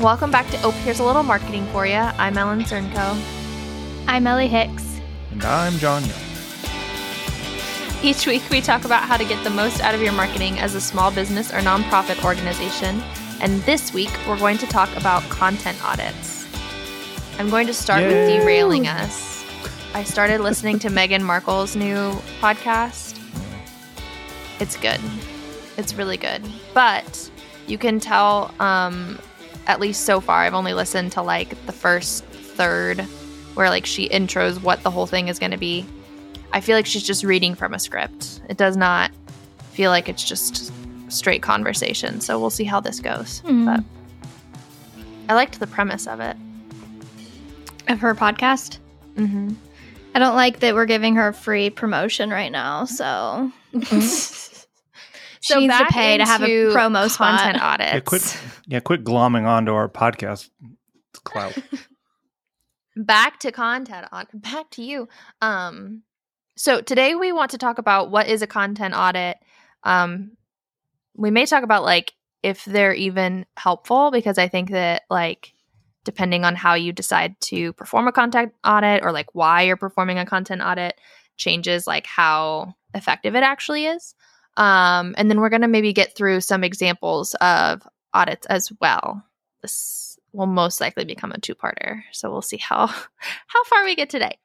Welcome back to Oh, Here's a Little Marketing for You. I'm Ellen Cernko. I'm Elli Hicks. And I'm John Young. Each week, we talk about how to get the most out of your marketing as a small business or nonprofit organization. And this week, we're going to talk about content audits. I'm going to start with derailing us. I started listening to Meghan Markle's new podcast. It's good. It's really good. But you can tell, um, at least so far, I've only listened to like the first third where like she intros what the whole thing is going to be. I feel like she's just reading from a script. It does not feel like it's just straight conversation. So we'll see how this goes. Mhm. But I liked the premise of it. Of her podcast. Mm-hmm. I don't like that we're giving her free promotion right now, so she needs to pay to have a promo spot. content audits. Yeah, quit. Yeah, quit glomming onto our podcast clout. back to content on back to you um so today we want to talk about what is a content audit um we may talk about like if they're even helpful because i think that like depending on how you decide to perform a content audit or like why you're performing a content audit changes like how effective it actually is um and then we're going to maybe get through some examples of audits as well this will most likely become a two-parter so we'll see how how far we get today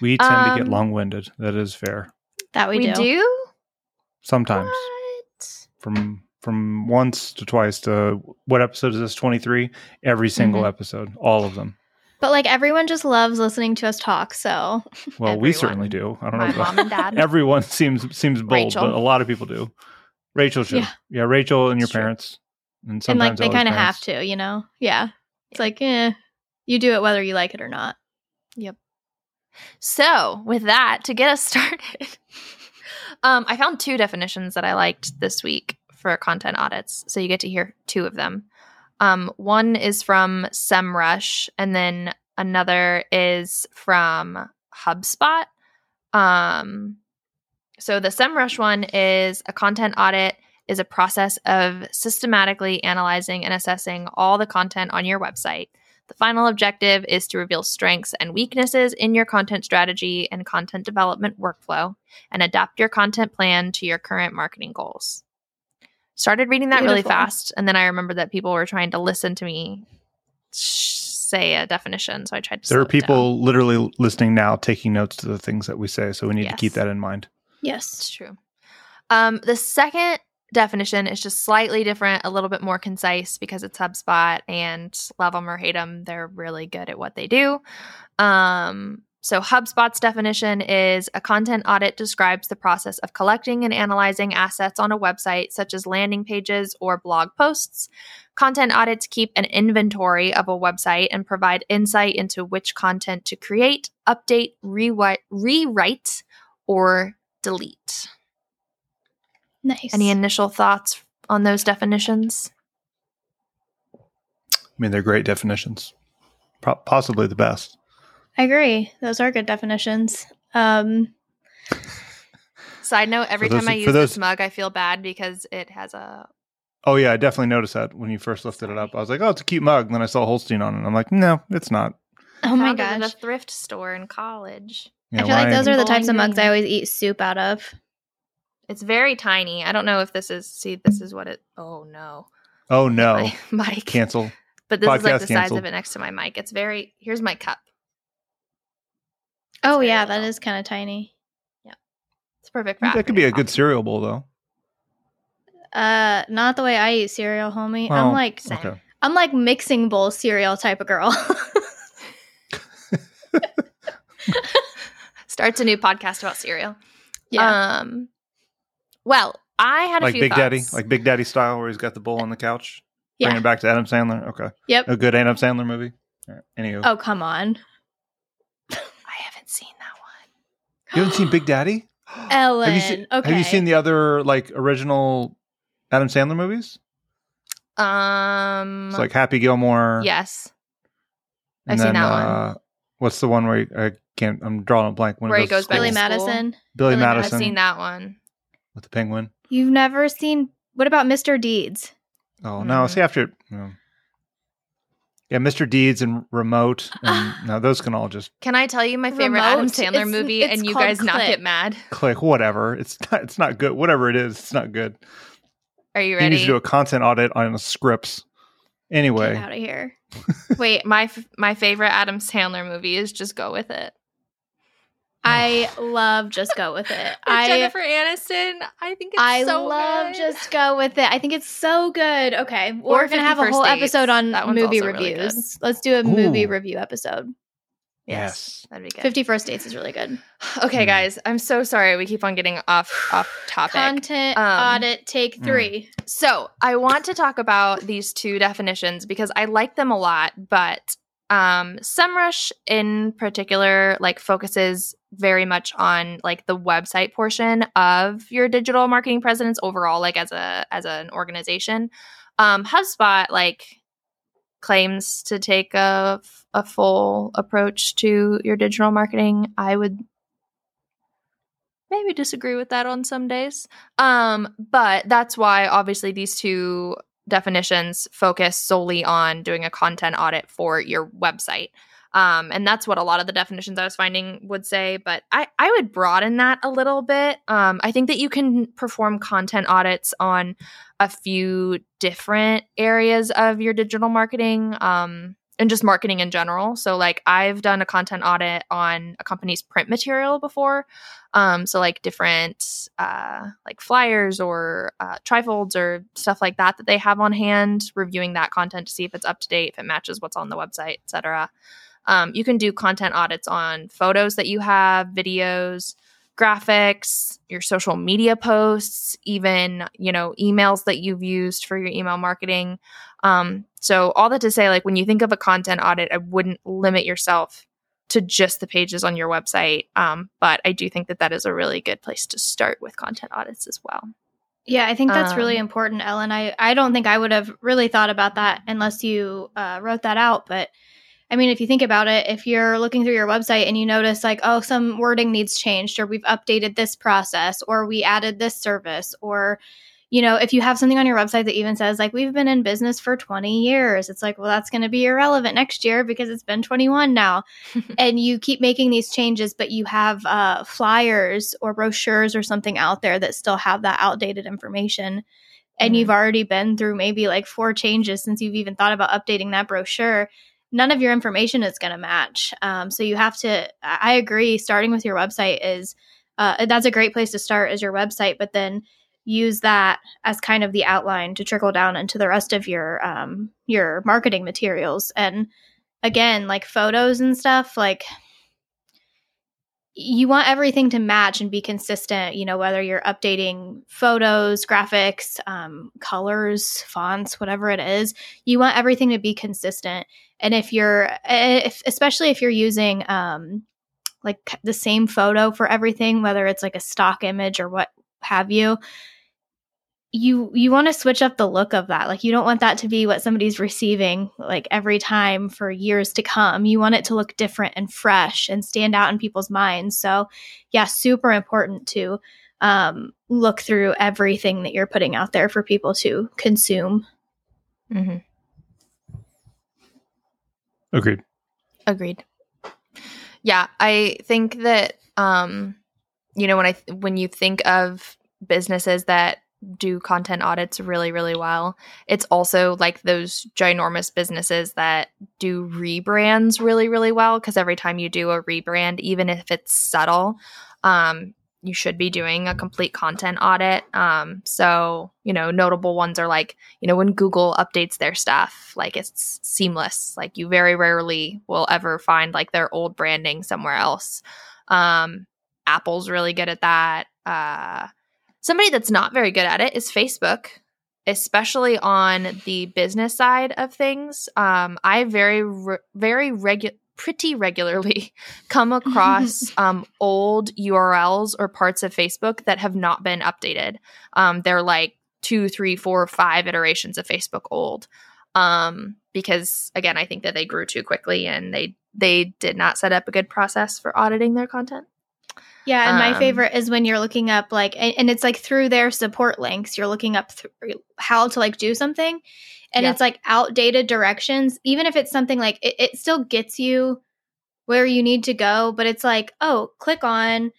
We tend to get Um, long-winded. That is fair. that we, do. Sometimes What? from from once to twice to what episode is this? Twenty three. Every single Mhm. episode, all of them. But like everyone just loves listening to us talk, so Well, we certainly do. I don't my know. mom and dad Everyone seems seems bold, Rachel. but a lot of people do. Rachel should. Yeah. Yeah, Rachel and your It's parents. And and sometimes like they kind of have to, you know? Yeah. It's like, eh, you do it whether you like it or not. Yep. So, with that, to get us started, um, I found two definitions that I liked this week for content audits. So, you get to hear two of them. Um, one is from SEMrush, and then another is from HubSpot. Um, so, the SEMrush one is a content audit is a process of systematically analyzing and assessing all the content on your website. The final objective is to reveal strengths and weaknesses in your content strategy and content development workflow and adapt your content plan to your current marketing goals. Started reading that really fast, and then I remembered that people were trying to listen to me say a definition, so I tried to. There are it down. people literally listening now, taking notes to the things that we say. So we need to keep that in mind. Yes. It's true. Um, the second definition is just slightly different, a little bit more concise because it's HubSpot and love them or hate them, they're really good at what they do. Um, so HubSpot's definition is a content audit describes the process of collecting and analyzing assets on a website, such as landing pages or blog posts. Content audits keep an inventory of a website and provide insight into which content to create, update, rewrite, rewrite or delete. Nice. Any initial thoughts on those definitions? I mean, they're great definitions. Pro- possibly the best. I agree. Those are good definitions. Um, Side note, every those- time I use those- this mug, I feel bad because it has a. Oh yeah, I definitely noticed that when you first lifted it up. I was like, "Oh, it's a cute mug." And then I saw Holstein on it. I'm like, "No, it's not." oh my found it in a thrift store in college. Yeah, I feel like those are the types of mugs I always eat soup out of. It's very tiny. I don't know if this is. See, this is what it. Oh no. Oh no, My mic. cancel. But this is like Podcast the size canceled. of it next to my mic. It's very. Here's my cup. Oh yeah, that little. is kind of tiny. Yeah, it's perfect for. That could be a afternoon good cereal bowl, though. Uh, not the way I eat cereal, homie. Well, I'm like, Okay. I'm like mixing bowl cereal type of girl. Starts a new podcast about cereal. yeah. Um. Well, I had a Like few Big Daddy, like Big Daddy style, where he's got the bowl on the couch. Yeah. Bringing it back to Adam Sandler. Okay, yep. a good Adam Sandler movie. All right. Anywho, Oh come on, I haven't seen that one. You haven't seen Big Daddy? Ellen. Have you seen? okay. Have you seen the other like original Adam Sandler movies? Um. It's like Happy Gilmore. yes, I've seen that one. uh, What's the one where he, I can't? I'm drawing a blank. When Where he to goes back Billy to school. school. Madison? Billy, Billy Madison I've seen that one. with the penguin. You've never seen? What about Mr. Deeds? Oh no! See after. no. Yeah, Mr. Deeds and Remote. And now those can all just Can I tell you my favorite Adam Sandler it's- movie it's and you called guys not get mad? click whatever. It's not it's not good. Whatever it is, it's not good. Are you He needs ready? to do a content audit on the scripts. Get Anyway, out of here. Wait, my f- my favorite Adam Sandler movie is Just Go With It. I love Just Go With It. With I Jennifer Aniston. I think it's I so love good. Just Go With It. I think it's so good. Okay. Or We're going to have a whole First Dates. episode on movie also really reviews. Let's do a movie review episode. yes. That'd be good. Fifty First Dates is really good. Okay, Mm. guys, I'm so sorry we keep on getting off off topic. Content Um, audit take Mm. three. So I want to talk about these two definitions because I like them a lot, but um SEMrush in particular like focuses very much on like the website portion of your digital marketing presence overall, like as a as an organization. Um HubSpot like claims to take a a full approach to your digital marketing. I would maybe disagree with that on some days. Um, but that's why obviously these two definitions focus solely on doing a content audit for your website. Um, and that's what a lot of the definitions I was finding would say. But I, I would broaden that a little bit. Um, I think that you can perform content audits on a few different areas of your digital marketing um, and just marketing in general. So, like, I've done a content audit on a company's print material before. Um, so like different uh, like flyers or uh, trifolds or stuff like that that they have on hand, reviewing that content to see if it's up to date, if it matches what's on the website, etc. Um, you can do content audits on photos that you have, videos, graphics, your social media posts, even you know emails that you've used for your email marketing. Um, so all that to say, like when you think of a content audit, I wouldn't limit yourself to just the pages on your website. Um, but I do think that that is a really good place to start with content audits as well. Yeah, I think that's really Um, important, Ellen. I, I don't think I would have really thought about that unless you uh, wrote that out. But I mean, if you think about it, if you're looking through your website and you notice, like, oh, some wording needs changed, or we've updated this process, or we added this service, or, you know, if you have something on your website that even says, like, we've been in business for 20 years, it's like, well, that's going to be irrelevant next year because it's been 21 now. and you keep making these changes, but you have uh, flyers or brochures or something out there that still have that outdated information. And you've already been through maybe like four changes since you've even thought about updating that brochure. None of your information is going to match. Um, so you have to, I agree, starting with your website is, uh, that's a great place to start is your website, but then use that as kind of the outline to trickle down into the rest of your um, your marketing materials and again like photos and stuff like you want everything to match and be consistent you know whether you're updating photos graphics um, colors fonts whatever it is you want everything to be consistent. And if you're if, especially if you're using um, like the same photo for everything whether it's like a stock image or what have you you you want to switch up the look of that like you don't want that to be what somebody's receiving like every time for years to come you want it to look different and fresh and stand out in people's minds so yeah super important to um, look through everything that you're putting out there for people to consume Mm-hmm. Agreed. Agreed. Yeah, I think that um, you know when I when you think of businesses that do content audits really really well, it's also like those ginormous businesses that do rebrands really really well because every time you do a rebrand, even if it's subtle, um, you should be doing a complete content audit. Um, so, you know, notable ones are like, you know, when Google updates their stuff, like it's seamless. Like you very rarely will ever find like their old branding somewhere else. Um, Apple's really good at that. Uh, somebody that's not very good at it is Facebook, especially on the business side of things. Um, I very, re- very regular pretty regularly come across um, old URLs or parts of Facebook that have not been updated. Um, they're like two, three, four, five iterations of Facebook old. Um, because again, I think that they grew too quickly and they they did not set up a good process for auditing their content. Yeah, and my Um, favorite is when you're looking up like, and, and it's like through their support links, you're looking up th- how to like do something, and Yeah. it's like outdated directions. Even if it's something like it, it still gets you where you need to go, but it's like, oh, click on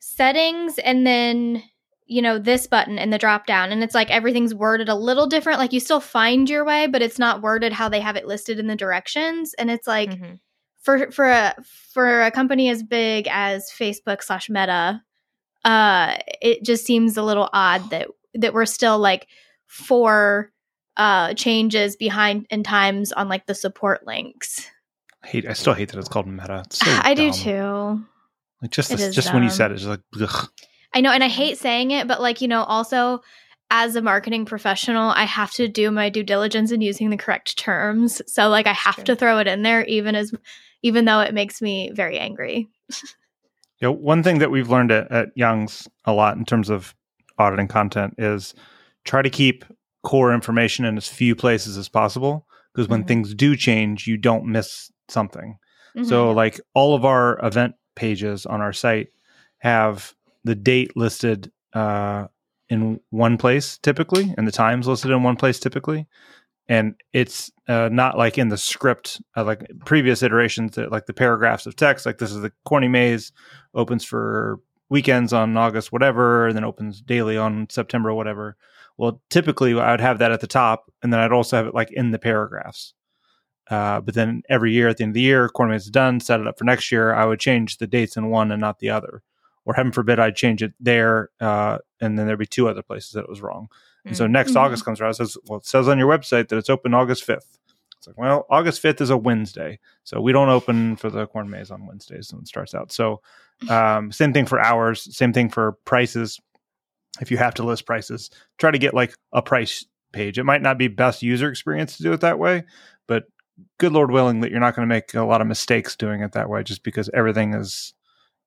settings, and then you know this button in the drop down, and it's like everything's worded a little different. Like you still find your way, but it's not worded how they have it listed in the directions, and it's like Mhm. For for a for a company as big as Facebook slash Meta, uh, it just seems a little odd that that we're still like four uh changes behind in times on like the support links. I hate. I still hate that it's called Meta. It's so I do too. Like just this, is just when you said it, it's like ugh. I know, and I hate saying it, but like you know, also as a marketing professional, I have to do my due diligence in using the correct terms. So like I have True. to throw it in there, even as even though it makes me very angry. You know, one thing that we've learned at, at Young's a lot in terms of auditing content is try to keep core information in as few places as possible because when Mhm. things do change, you don't miss something. Mm-hmm. So, like all of our event pages on our site have the date listed uh, in one place typically, and the times listed in one place typically. And it's uh, not like in the script, uh, like previous iterations, that like the paragraphs of text, like this is the Corny Maze opens for weekends on August, whatever, and then opens daily on September, whatever. Well, typically I would have that at the top, and then I'd also have it like in the paragraphs. Uh, but then every year at the end of the year, Corny Maze is done, set it up for next year. I would change the dates in one and not the other, or heaven forbid, I'd change it there, uh, and then there'd be two other places that it was wrong. And so next Mhm. August comes around, it says, well, it says on your website that it's open August fifth. It's like, well, August fifth is a Wednesday, so we don't open for the corn maze on Wednesdays when it starts out. So, um, same thing for hours, same thing for prices. If you have to list prices, try to get like a price page. It might not be best user experience to do it that way, but good Lord willing that you're not going to make a lot of mistakes doing it that way, just because everything is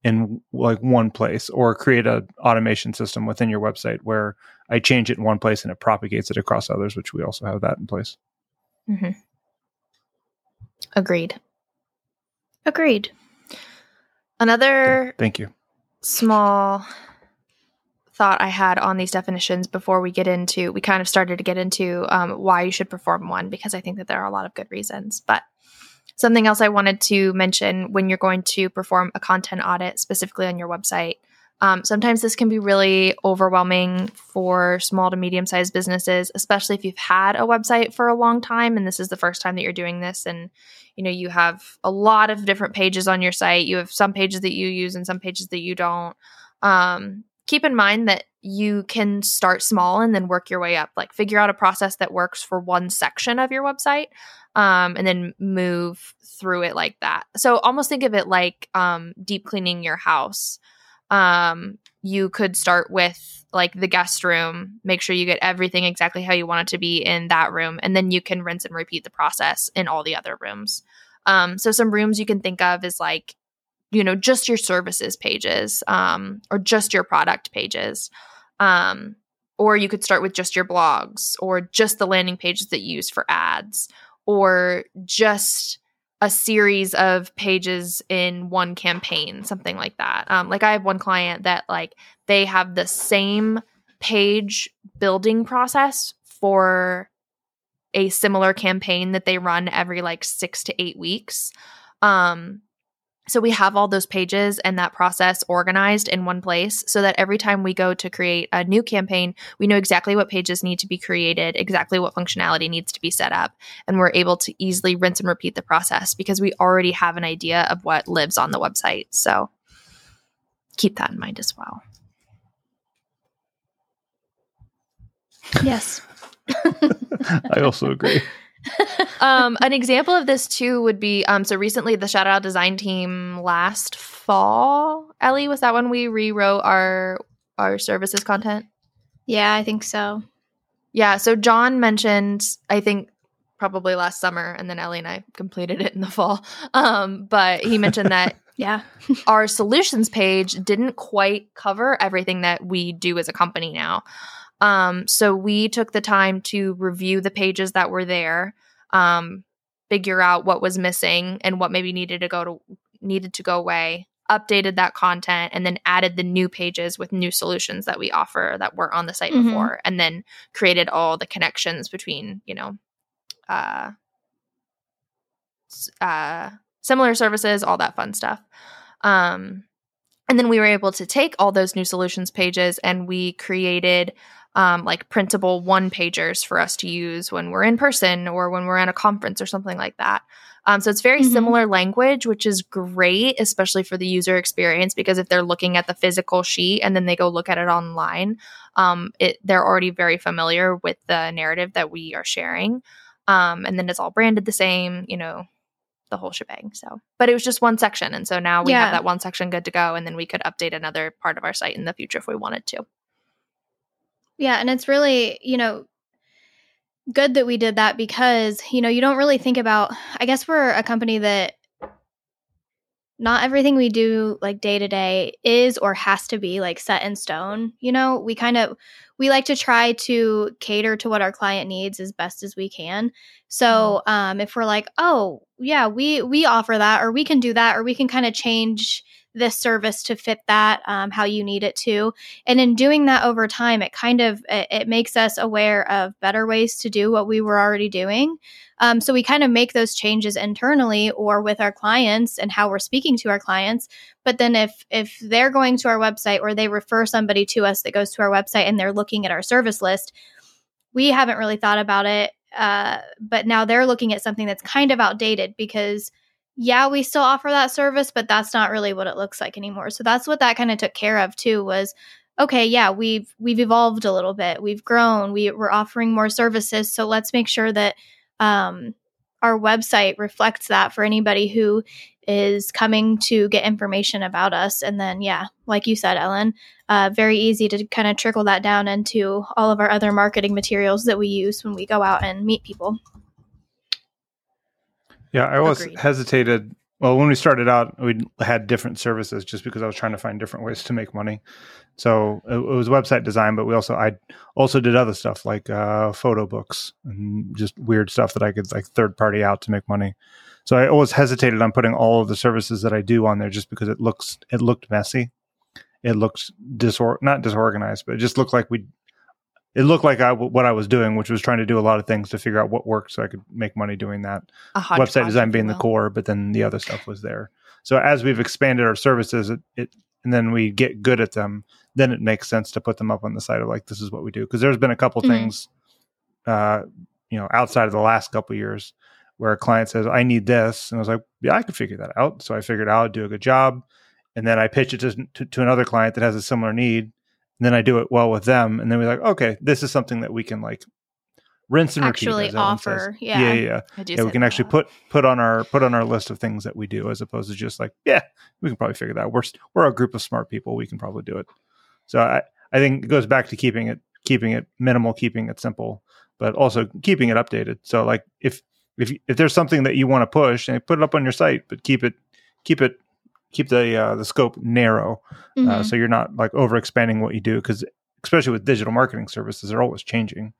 in like one place, or create an automation system within your website where I change it in one place and it propagates it across others, which we also have that in place. Mhm. Agreed. Agreed. Another Thank you. small thought I had on these definitions before we get into, we kind of started to get into um, why you should perform one because I think that there are a lot of good reasons. But something else I wanted to mention when you're going to perform a content audit specifically on your website. Um, sometimes this can be really overwhelming for small to medium sized businesses, especially if you've had a website for a long time and this is the first time that you're doing this. And you know, you have a lot of different pages on your site. You have some pages that you use and some pages that you don't. Um, keep in mind that you can start small and then work your way up. Like figure out a process that works for one section of your website, um, and then move through it like that. So almost think of it like um, deep cleaning your house. Um, you could start with like the guest room, make sure you get everything exactly how you want it to be in that room, and then you can rinse and repeat the process in all the other rooms. Um, so some rooms you can think of is like, you know, just your services pages, um, or just your product pages. Um, or you could start with just your blogs or just the landing pages that you use for ads or just a series of pages in one campaign, something like that. Um, like I have one client that like they have the same page building process for a similar campaign that they run every like six to eight weeks. Um, so we have all those pages and that process organized in one place so that every time we go to create a new campaign, we know exactly what pages need to be created, exactly what functionality needs to be set up, and we're able to easily rinse and repeat the process because we already have an idea of what lives on the website. So keep that in mind as well. Yes. I also agree. Um, an example of this too would be um, so recently the shout out design team last fall. Elli, was that when we rewrote our our services content? Yeah, I think so. Yeah. So John mentioned, I think probably last summer, and then Elli and I completed it in the fall. Um, but he mentioned that Yeah. our solutions page didn't quite cover everything that we do as a company now. Um, so we took the time to review the pages that were there, um, figure out what was missing and what maybe needed to go to needed to go away, updated that content and then added the new pages with new solutions that we offer that were on the site Mhm. before and then created all the connections between you know uh, uh, similar services all that fun stuff um, and then we were able to take all those new solutions pages and we created um, like printable one pagers for us to use when we're in person or when we're at a conference or something like that. Um, so it's very Mhm. similar language, which is great, especially for the user experience, because if they're looking at the physical sheet and then they go look at it online, um, it they're already very familiar with the narrative that we are sharing. Um, and then it's all branded the same, you know, the whole shebang. So, but it was just one section, and so now we Yeah. have that one section good to go, and then we could update another part of our site in the future if we wanted to. Yeah, and it's really, you know, good that we did that because, you know, you don't really think about I guess we're a company that not everything we do like day to day is or has to be like set in stone. You know, we kind of we like to try to cater to what our client needs as best as we can. So, um if we're like, "Oh, yeah, we we offer that or we can do that or we can kind of change this service to fit that um, how you need it to. And in doing that over time it kind of it, it makes us aware of better ways to do what we were already doing. Um, so we kind of make those changes internally or with our clients and how we're speaking to our clients. But then if if they're going to our website or they refer somebody to us that goes to our website and they're looking at our service list we haven't really thought about it uh, but now they're looking at something that's kind of outdated because yeah, we still offer that service, but that's not really what it looks like anymore. So that's what that kind of took care of too was okay, yeah, we've we've evolved a little bit. We've grown. We we're offering more services, so let's make sure that um our website reflects that for anybody who is coming to get information about us. And then, yeah, like you said, Ellen, uh, very easy to kind of trickle that down into all of our other marketing materials that we use when we go out and meet people. Yeah, I always Agreed. hesitated. Well, when we started out, we had different services just because I was trying to find different ways to make money. So it, it was website design, but we also I also did other stuff like uh, photo books and just weird stuff that I could like third party out to make money. So I always hesitated on putting all of the services that I do on there just because it looks it looked messy. It looked disor not disorganized, but it just looked like we. It looked like I what I was doing, which was trying to do a lot of things to figure out what worked, so I could make money doing that website design being the core, but then the other stuff was there. So as we've expanded our services, it, it and then we get good at them, then it makes sense to put them up on the site of like this is what we do. Because there's been a couple Mhm. things, uh, you know, outside of the last couple years where a client says, "I need this," and I was like, "Yeah, I could figure that out." So I figured out, I'd do a good job, and then I pitch it to, to to another client that has a similar need, and then I do it well with them, and then we're like, "Okay, this is something that we can like." Rinse and repeat. Actually as offer, yeah, yeah. yeah, yeah I do yeah, we can actually lot. put put on our put on our list of things that we do as opposed to just like yeah we can probably figure that out. we're we're a group of smart people we can probably do it so i i think it goes back to keeping it keeping it minimal keeping it simple but also keeping it updated so like if if if there's something that you want to push and put it up on your site but keep it keep it keep the uh, the scope narrow uh, Mhm. so you're not like over expanding what you do because especially with digital marketing services they're always changing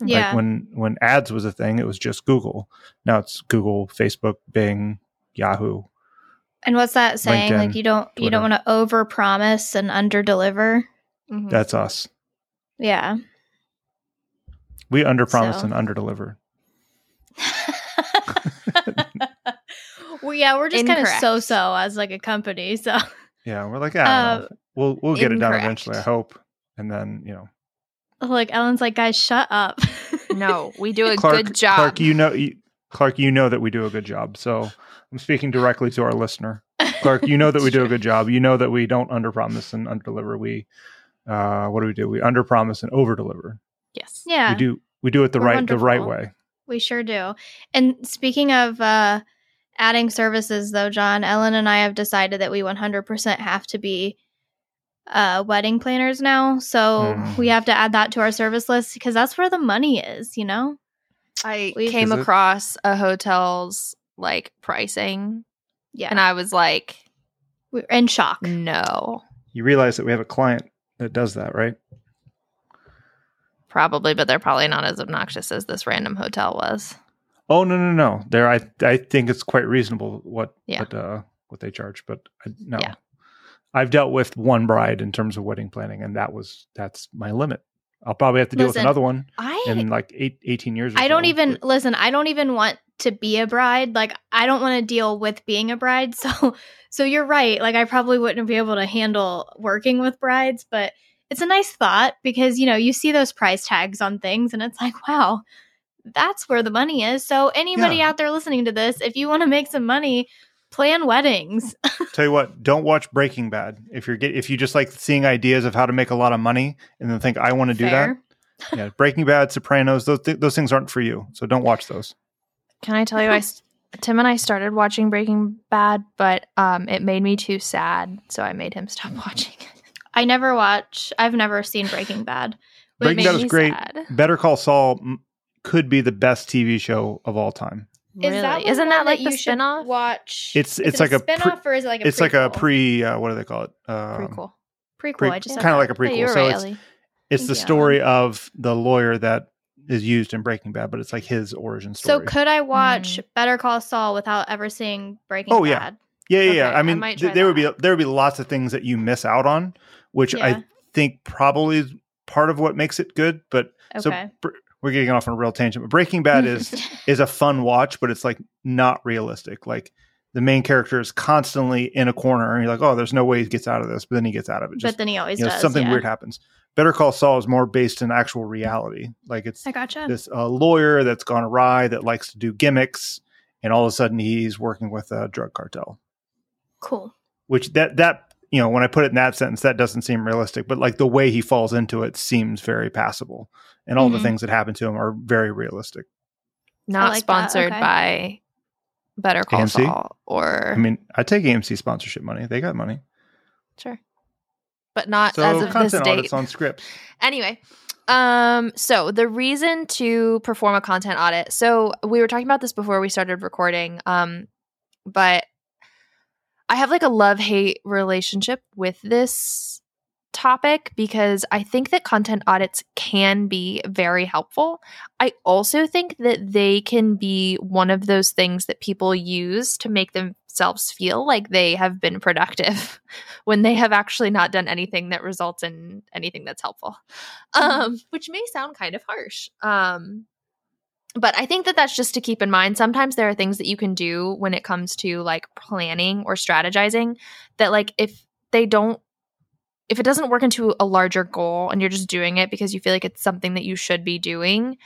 yeah. like when when ads was a thing, it was just Google. Now it's Google, Facebook, Bing, Yahoo. And what's that saying? like you don't you don't want to over promise and under deliver. Mhm. That's us. Yeah. We under promise So- and under deliver. well, yeah, we're just kind of so so as like a company. So Yeah, we're like, yeah, Uh, we'll we'll get it done eventually. I hope. And then you know, like Ellen's like, guys, shut up. no, we do a Clark, good job. Clark, you know, you, Clark, you know that we do a good job. So I'm speaking directly to our listener. Clark, you know that we do a good job. You know that we don't under promise and under deliver. We, uh, what do we do? We under promise and over deliver. yes. yeah, We do we do it the We're right the right way. we sure do. And speaking of uh, adding services, though, John, Ellen and I have decided that we 100% have to be uh, wedding planners now. So Mm. we have to add that to our service list because that's where the money is. You know. I We- came Is it- across a hotel's like pricing, Yeah. and I was like, We're in shock. no, You realize that we have a client that does that, right? probably, but they're probably not as obnoxious as this random hotel was. Oh no no no! There, I I think it's quite reasonable what Yeah. what uh what they charge, but I, no, Yeah. I've dealt with one bride in terms of wedding planning, and that was that's my limit. I'll probably have to deal with another one I in like eight, 18 years. Or I don't even but- listen. I don't even want to be a bride. Like I don't want to deal with being a bride. So so you're right. Like I probably wouldn't be able to handle working with brides, but it's a nice thought because you know you see those price tags on things and it's like wow, that's where the money is. So anybody Yeah. out there listening to this, if you want to make some money, plan weddings. Tell you what, don't watch Breaking Bad if you're get, if you just like seeing ideas of how to make a lot of money and then think I want to do Fair. that. Yeah, Breaking Bad, Sopranos, those th- those things aren't for you. So don't watch those. can I tell you, I Tim and I started watching Breaking Bad, but um, it made me too sad, so I made him stop watching. I never watch. I've never seen Breaking Bad. It Breaking Bad is great. sad. Better Call Saul m- could be the best TV show of all time. Really? one Isn't that like the you should spinoff? Watch. It's Is it's it like a, pre- spinoff or is it like a it's like a prequel? pre uh, what do they call it? Um, Prequel. prequel. pre- I just kinda like a Yeah, prequel. you're so right, it's Elli. it's the Yeah. story of the lawyer that is used in Breaking Bad, but it's like his origin story. So could I watch Mm. Better Call Saul without ever seeing Breaking Oh, yeah. Bad? yeah, yeah, yeah. Okay, I I mean, might th- there would be there would be lots of things that you miss out on, which Yeah. I think probably is part of what makes it good. But so Okay. br- we're getting off on a real tangent. But Breaking Bad is is a fun watch, but it's like not realistic. Like the main character is constantly in a corner, and you're like, oh, there's no way he gets out of this, but then he gets out of it. but then he always you know, does. something yeah. weird happens. Better Call Saul is more based in actual reality. Like it's I gotcha. this uh, lawyer that's gone awry that likes to do gimmicks, and all of a sudden he's working with a drug cartel. Cool. Which that that you know when I put it in that sentence, that doesn't seem realistic. But like the way he falls into it seems very passable, and all the Mhm. things that happen to him are very realistic. Not like sponsored okay. by Better Call AMC? Saul or I mean, I take AMC sponsorship money; they got money. sure, but not So as of this content date. audits on scripts. Anyway, um, so the reason to perform a content audit. So we were talking about this before we started recording. Um, but I have like a love hate relationship with this topic because I think that content audits can be very helpful. I also think that they can be one of those things that people use to make themselves feel like they have been productive when they have actually not done anything that results in anything that's helpful. Um, which may sound kind of harsh. Um, but I think that that's just to keep in mind. Sometimes there are things that you can do when it comes to like planning or strategizing that like if they don't if it doesn't work into a larger goal and you're just doing it because you feel like it's something that you should be doing,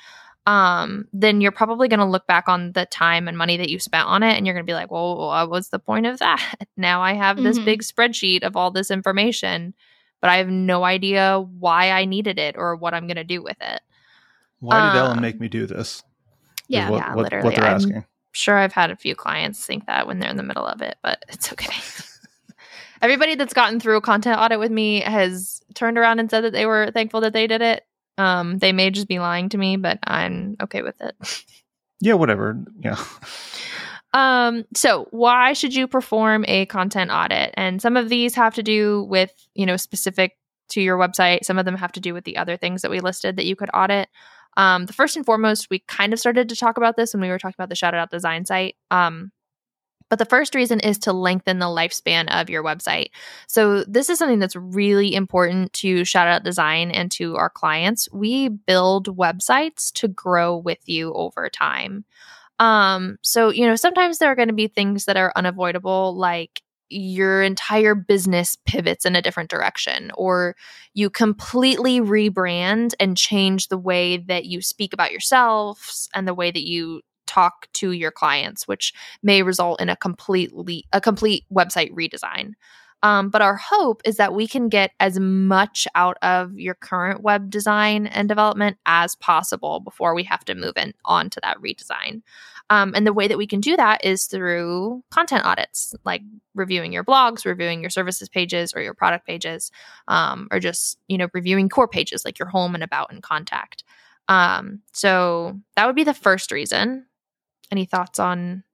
um, then you're probably going to look back on the time and money that you spent on it and you're going to be like, well, what was the point of that? Now I have this Mhm. big spreadsheet of all this information, but I have no idea why I needed it or what I'm going to do with it. Why did Ellen Um, make me do this? Yeah. what, yeah, what, literally. What they're I'm- asking. Sure, I've had a few clients think that when they're in the middle of it, but it's okay. Everybody that's gotten through a content audit with me has turned around and said that they were thankful that they did it. Um, they may just be lying to me, but I'm okay with it. Yeah, whatever. Yeah. Um, so why should you perform a content audit? And some of these have to do with, you know, specific to your website. Some of them have to do with the other things that we listed that you could audit. Um, the first and foremost, we kind of started to talk about this when we were talking about the Shout Out design site. Um, but the first reason is to lengthen the lifespan of your website. So this is something that's really important to Shout Out Design and to our clients. We build websites to grow with you over time. Um, so you know, sometimes there are going to be things that are unavoidable, like your entire business pivots in a different direction, or you completely rebrand and change the way that you speak about yourselves and the way that you talk to your clients, which may result in a completely a complete website redesign. Um, but our hope is that we can get as much out of your current web design and development as possible before we have to move in on to that redesign. Um, and the way that we can do that is through content audits, like reviewing your blogs, reviewing your services pages or your product pages, um, or just you know reviewing core pages like your home and about and contact. Um, so that would be the first reason. Any thoughts on?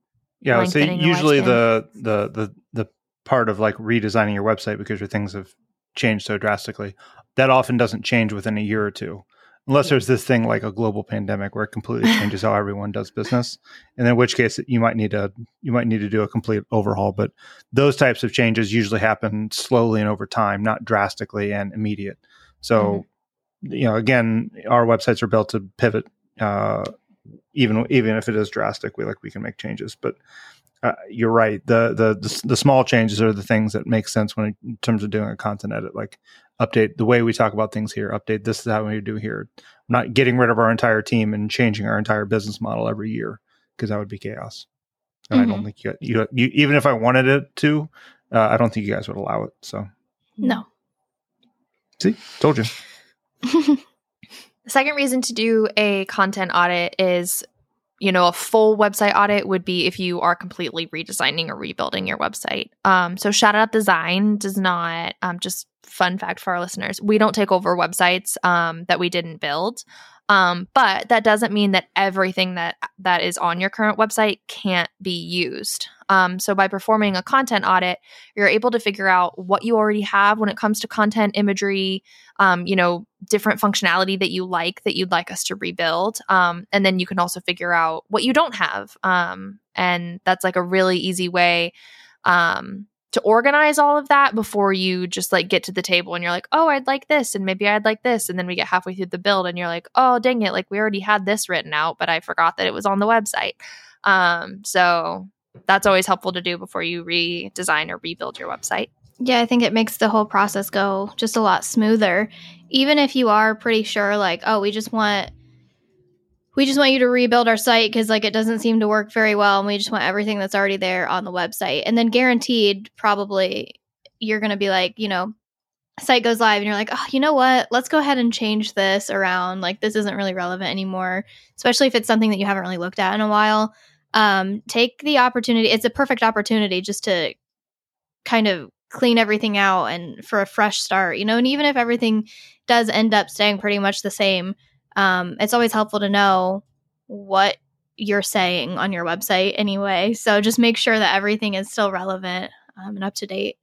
Yeah, I would say usually the the the the part of like redesigning your website because your things have changed so drastically that often doesn't change within a year or two. Unless there's this thing like a global pandemic where it completely changes how everyone does business, and in which case you might need to you might need to do a complete overhaul. But those types of changes usually happen slowly and over time, not drastically and immediate. So, mm-hmm. you know, again, our websites are built to pivot. Uh, even even if it is drastic, we like we can make changes. But uh, you're right. The, the, the the small changes are the things that make sense when in terms of doing a content audit. Like update the way we talk about things here. Update this is how we do here. not getting rid of our entire team and changing our entire business model every year because that would be chaos. And mm-hmm. I don't mm-hmm. think you, you, you even if I wanted it to, uh, I don't think you guys would allow it. So no. See, told you. the second reason to do a content audit is you know, a full website audit would be if you are completely redesigning or rebuilding your website. Um, so Shout Out Design does not, um, just fun fact for our listeners, we don't take over websites um, that we didn't build. Um, but that doesn't mean that everything that that is on your current website can't be used. Um, so by performing a content audit, you're able to figure out what you already have when it comes to content imagery, um, you know, different functionality that you like that you'd like us to rebuild, um, and then you can also figure out what you don't have, um, and that's like a really easy way um, to organize all of that before you just like get to the table and you're like, oh, I'd like this, and maybe I'd like this. And then we get halfway through the build and you're like, oh, dang it, like we already had this written out, but I forgot that it was on the website. Um, so that's always helpful to do before you redesign or rebuild your website. Yeah, I think it makes the whole process go just a lot smoother. Even if you are pretty sure, like, oh, we just want we just want you to rebuild our site because like it doesn't seem to work very well and we just want everything that's already there on the website. And then guaranteed probably you're going to be like you know site goes live and you're like oh you know what? Let's go ahead and change this around. Like this isn't really relevant anymore. Especially if it's something that you haven't really looked at in a while um take the opportunity it's a perfect opportunity just to kind of clean everything out and for a fresh start you know and even if everything does end up staying pretty much the same um, it's always helpful to know what you're saying on your website anyway. So just make sure that everything is still relevant um, and up to date.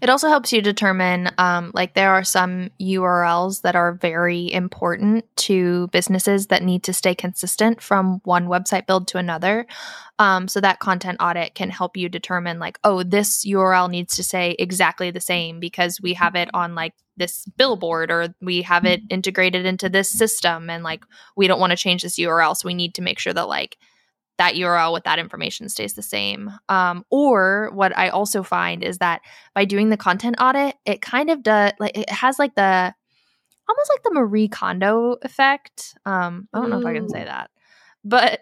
It also helps you determine, um, like, there are some URLs that are very important to businesses that need to stay consistent from one website build to another. Um, so that content audit can help you determine, like, oh, this URL needs to say exactly the same because we have it on like this billboard or we have it integrated into this system and like we don't want to change this URL. So we need to make sure that like that URL with that information stays the same. Um, or what I also find is that by doing the content audit, it kind of does like it has like the almost like the Marie Kondo effect. Um, I don't Ooh. know if I can say that, but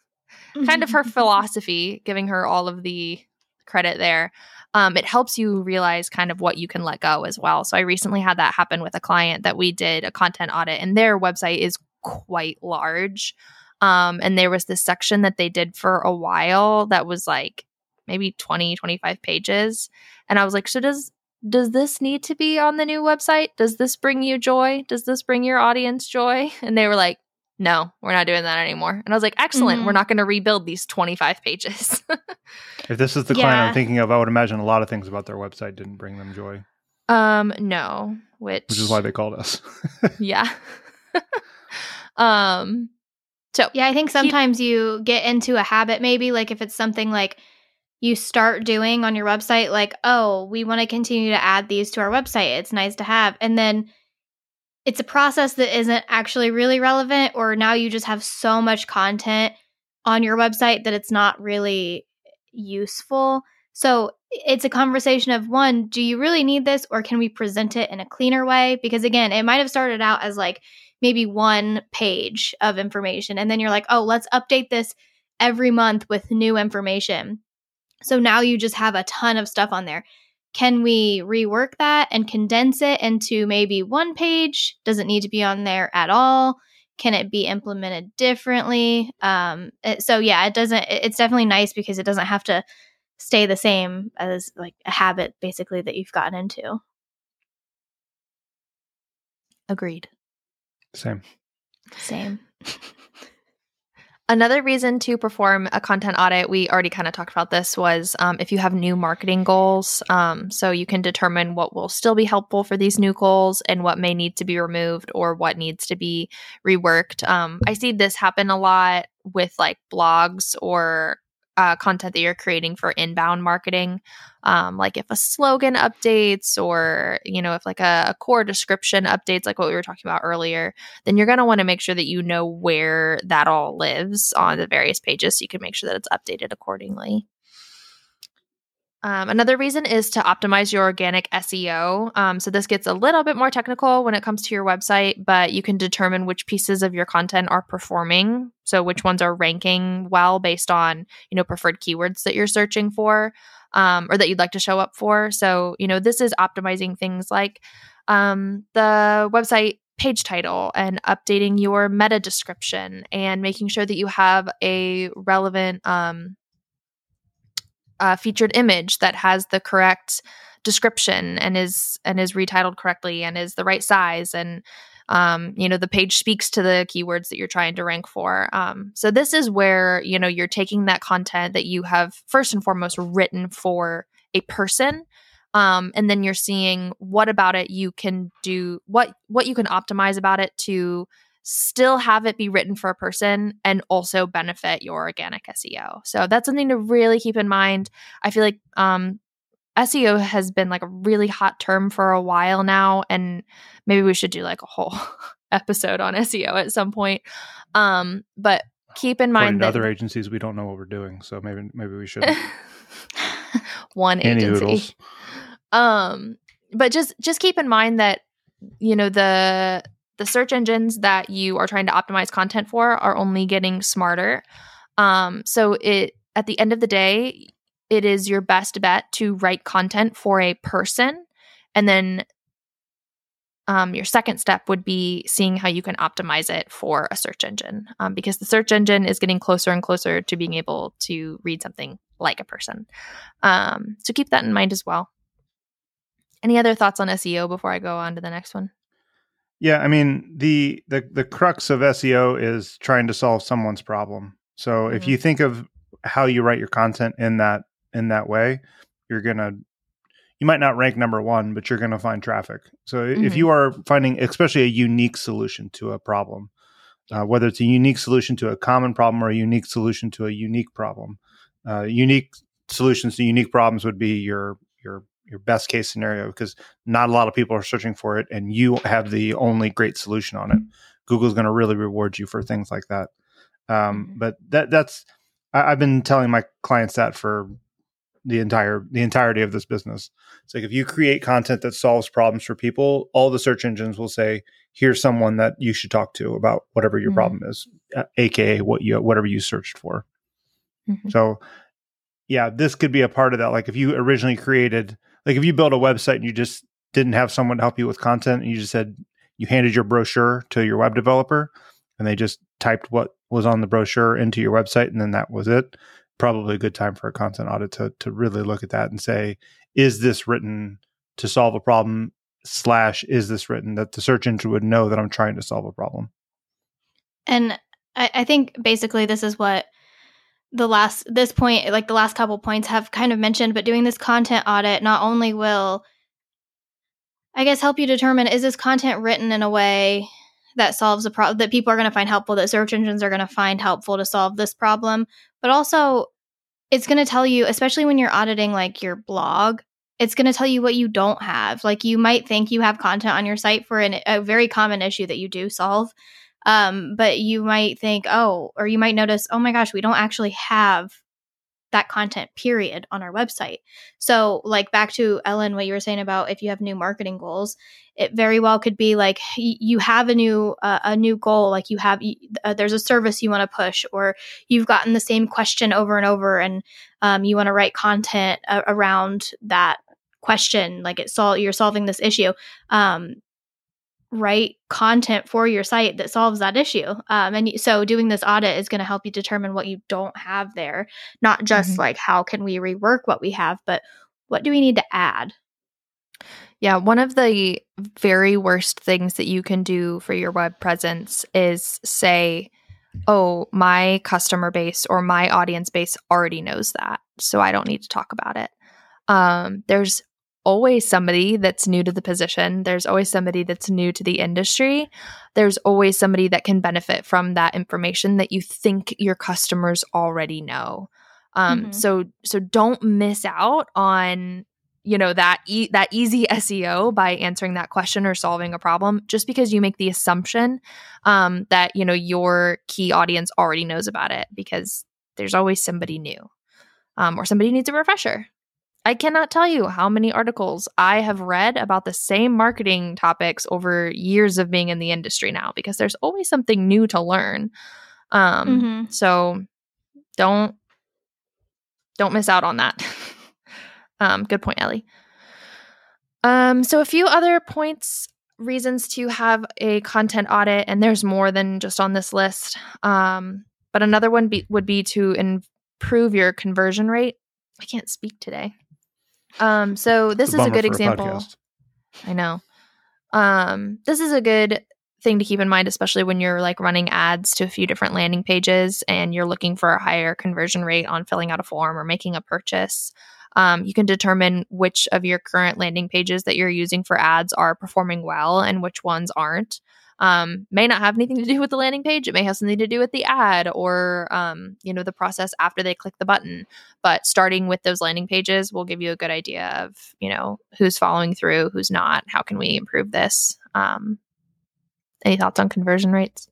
kind of her philosophy, giving her all of the credit there. Um, it helps you realize kind of what you can let go as well. So I recently had that happen with a client that we did a content audit, and their website is quite large. Um, and there was this section that they did for a while that was like maybe 20, 25 pages. And I was like, so does does this need to be on the new website? Does this bring you joy? Does this bring your audience joy? And they were like, no, we're not doing that anymore. And I was like, excellent. Mm-hmm. We're not going to rebuild these 25 pages. if this is the yeah. client I'm thinking of, I would imagine a lot of things about their website didn't bring them joy. Um, no, which which is why they called us. yeah. um, so yeah, I think sometimes you get into a habit, maybe like if it's something like you start doing on your website, like, oh, we want to continue to add these to our website. It's nice to have. And then it's a process that isn't actually really relevant, or now you just have so much content on your website that it's not really useful. So it's a conversation of one, do you really need this, or can we present it in a cleaner way? Because again, it might have started out as like, maybe one page of information. And then you're like, oh, let's update this every month with new information. So now you just have a ton of stuff on there. Can we rework that and condense it into maybe one page? Does it need to be on there at all? Can it be implemented differently? Um, it, so yeah, it doesn't. It's definitely nice because it doesn't have to stay the same as like a habit basically that you've gotten into. Agreed. Same. Same. Another reason to perform a content audit, we already kind of talked about this, was um, if you have new marketing goals. Um, so you can determine what will still be helpful for these new goals and what may need to be removed or what needs to be reworked. Um, I see this happen a lot with like blogs or uh, content that you're creating for inbound marketing. Um, like if a slogan updates or, you know, if like a, a core description updates, like what we were talking about earlier, then you're going to want to make sure that you know where that all lives on the various pages so you can make sure that it's updated accordingly. Um, another reason is to optimize your organic SEO. Um, so this gets a little bit more technical when it comes to your website, but you can determine which pieces of your content are performing. So which ones are ranking well based on you know preferred keywords that you're searching for, um, or that you'd like to show up for. So you know this is optimizing things like um, the website page title and updating your meta description and making sure that you have a relevant um, uh, featured image that has the correct description and is and is retitled correctly and is the right size and um, you know the page speaks to the keywords that you're trying to rank for. Um, so this is where you know you're taking that content that you have first and foremost written for a person um, and then you're seeing what about it you can do what what you can optimize about it to still have it be written for a person and also benefit your organic SEO. So that's something to really keep in mind. I feel like um, SEO has been like a really hot term for a while now, and maybe we should do like a whole episode on SEO at some point. Um, but keep in mind that other agencies we don't know what we're doing, so maybe maybe we should. One agency. Um, but just just keep in mind that you know the the search engines that you are trying to optimize content for are only getting smarter. Um, so it at the end of the day, it is your best bet to write content for a person, and then um, your second step would be seeing how you can optimize it for a search engine, um, because the search engine is getting closer and closer to being able to read something like a person. Um, so keep that in mind as well. Any other thoughts on SEO before I go on to the next one? Yeah, I mean the the the crux of SEO is trying to solve someone's problem. So mm-hmm. if you think of how you write your content in that in that way, you're gonna you might not rank number one, but you're gonna find traffic. So mm-hmm. if you are finding, especially a unique solution to a problem, uh, whether it's a unique solution to a common problem or a unique solution to a unique problem, uh, unique solutions to unique problems would be your your your best case scenario because not a lot of people are searching for it and you have the only great solution on it google's going to really reward you for things like that um, mm-hmm. but that that's I, have been telling my clients that for the entire the entirety of this business it's like if you create content that solves problems for people all the search engines will say here's someone that you should talk to about whatever your mm-hmm. problem is aka what you whatever you searched for mm-hmm. so yeah this could be a part of that like if you originally created like if you built a website and you just didn't have someone to help you with content and you just said you handed your brochure to your web developer and they just typed what was on the brochure into your website and then that was it probably a good time for a content audit to to really look at that and say is this written to solve a problem slash is this written that the search engine would know that i'm trying to solve a problem? And I, I think basically this is what the last this point like the last couple points have kind of mentioned but doing this content audit not only will i guess help you determine is this content written in a way that solves a problem that people are going to find helpful that search engines are going to find helpful to solve this problem but also it's going to tell you especially when you're auditing like your blog it's going to tell you what you don't have. Like you might think you have content on your site for an, a very common issue that you do solve um, but you might think, oh, or you might notice, oh my gosh, we don't actually have that content period on our website. So, like back to Ellen, what you were saying about if you have new marketing goals, it very well could be like you have a new uh, a new goal, like you have uh, there's a service you want to push, or you've gotten the same question over and over, and um, you want to write content uh, around that question, like it's all you're solving this issue. Um, write content for your site that solves that issue. Um, and so doing this audit is going to help you determine what you don't have there, not just mm-hmm. like how can we rework what we have, but what do we need to add? Yeah, one of the very worst things that you can do for your web presence is say, oh, my customer base or my audience base already knows that. So I don't need to talk about it. Um, there's always somebody that's new to the position. There's always somebody that's new to the industry. There's always somebody that can benefit from that information that you think your customers already know. Um, Mhm. So so don't miss out on you know that e- that easy SEO by answering that question or solving a problem just because you make the assumption um, that you know your key audience already knows about it because there's always somebody new um, or somebody needs a refresher. I cannot tell you how many articles I have read about the same marketing topics over years of being in the industry now because there's always something new to learn. Um, Mhm. So don't don't miss out on that. um, good point, Elli. Um, so a few other points, reasons to have a content audit, and there's more than just on this list. Um, but another one be, would be to improve your conversion rate. I can't speak today. Um, so this It's is a good example. podcast. I know. Um, this is a good thing to keep in mind, especially when you're like running ads to a few different landing pages and you're looking for a higher conversion rate on filling out a form or making a purchase. Um, you can determine which of your current landing pages that you're using for ads are performing well and which ones aren't. Um, may not have anything to do with the landing page. It may have something to do with the ad or, um, you know, the process after they click the button. But starting with those landing pages will give you a good idea of, you know, who's following through, who's not. How can we improve this? Um, any thoughts on conversion rates?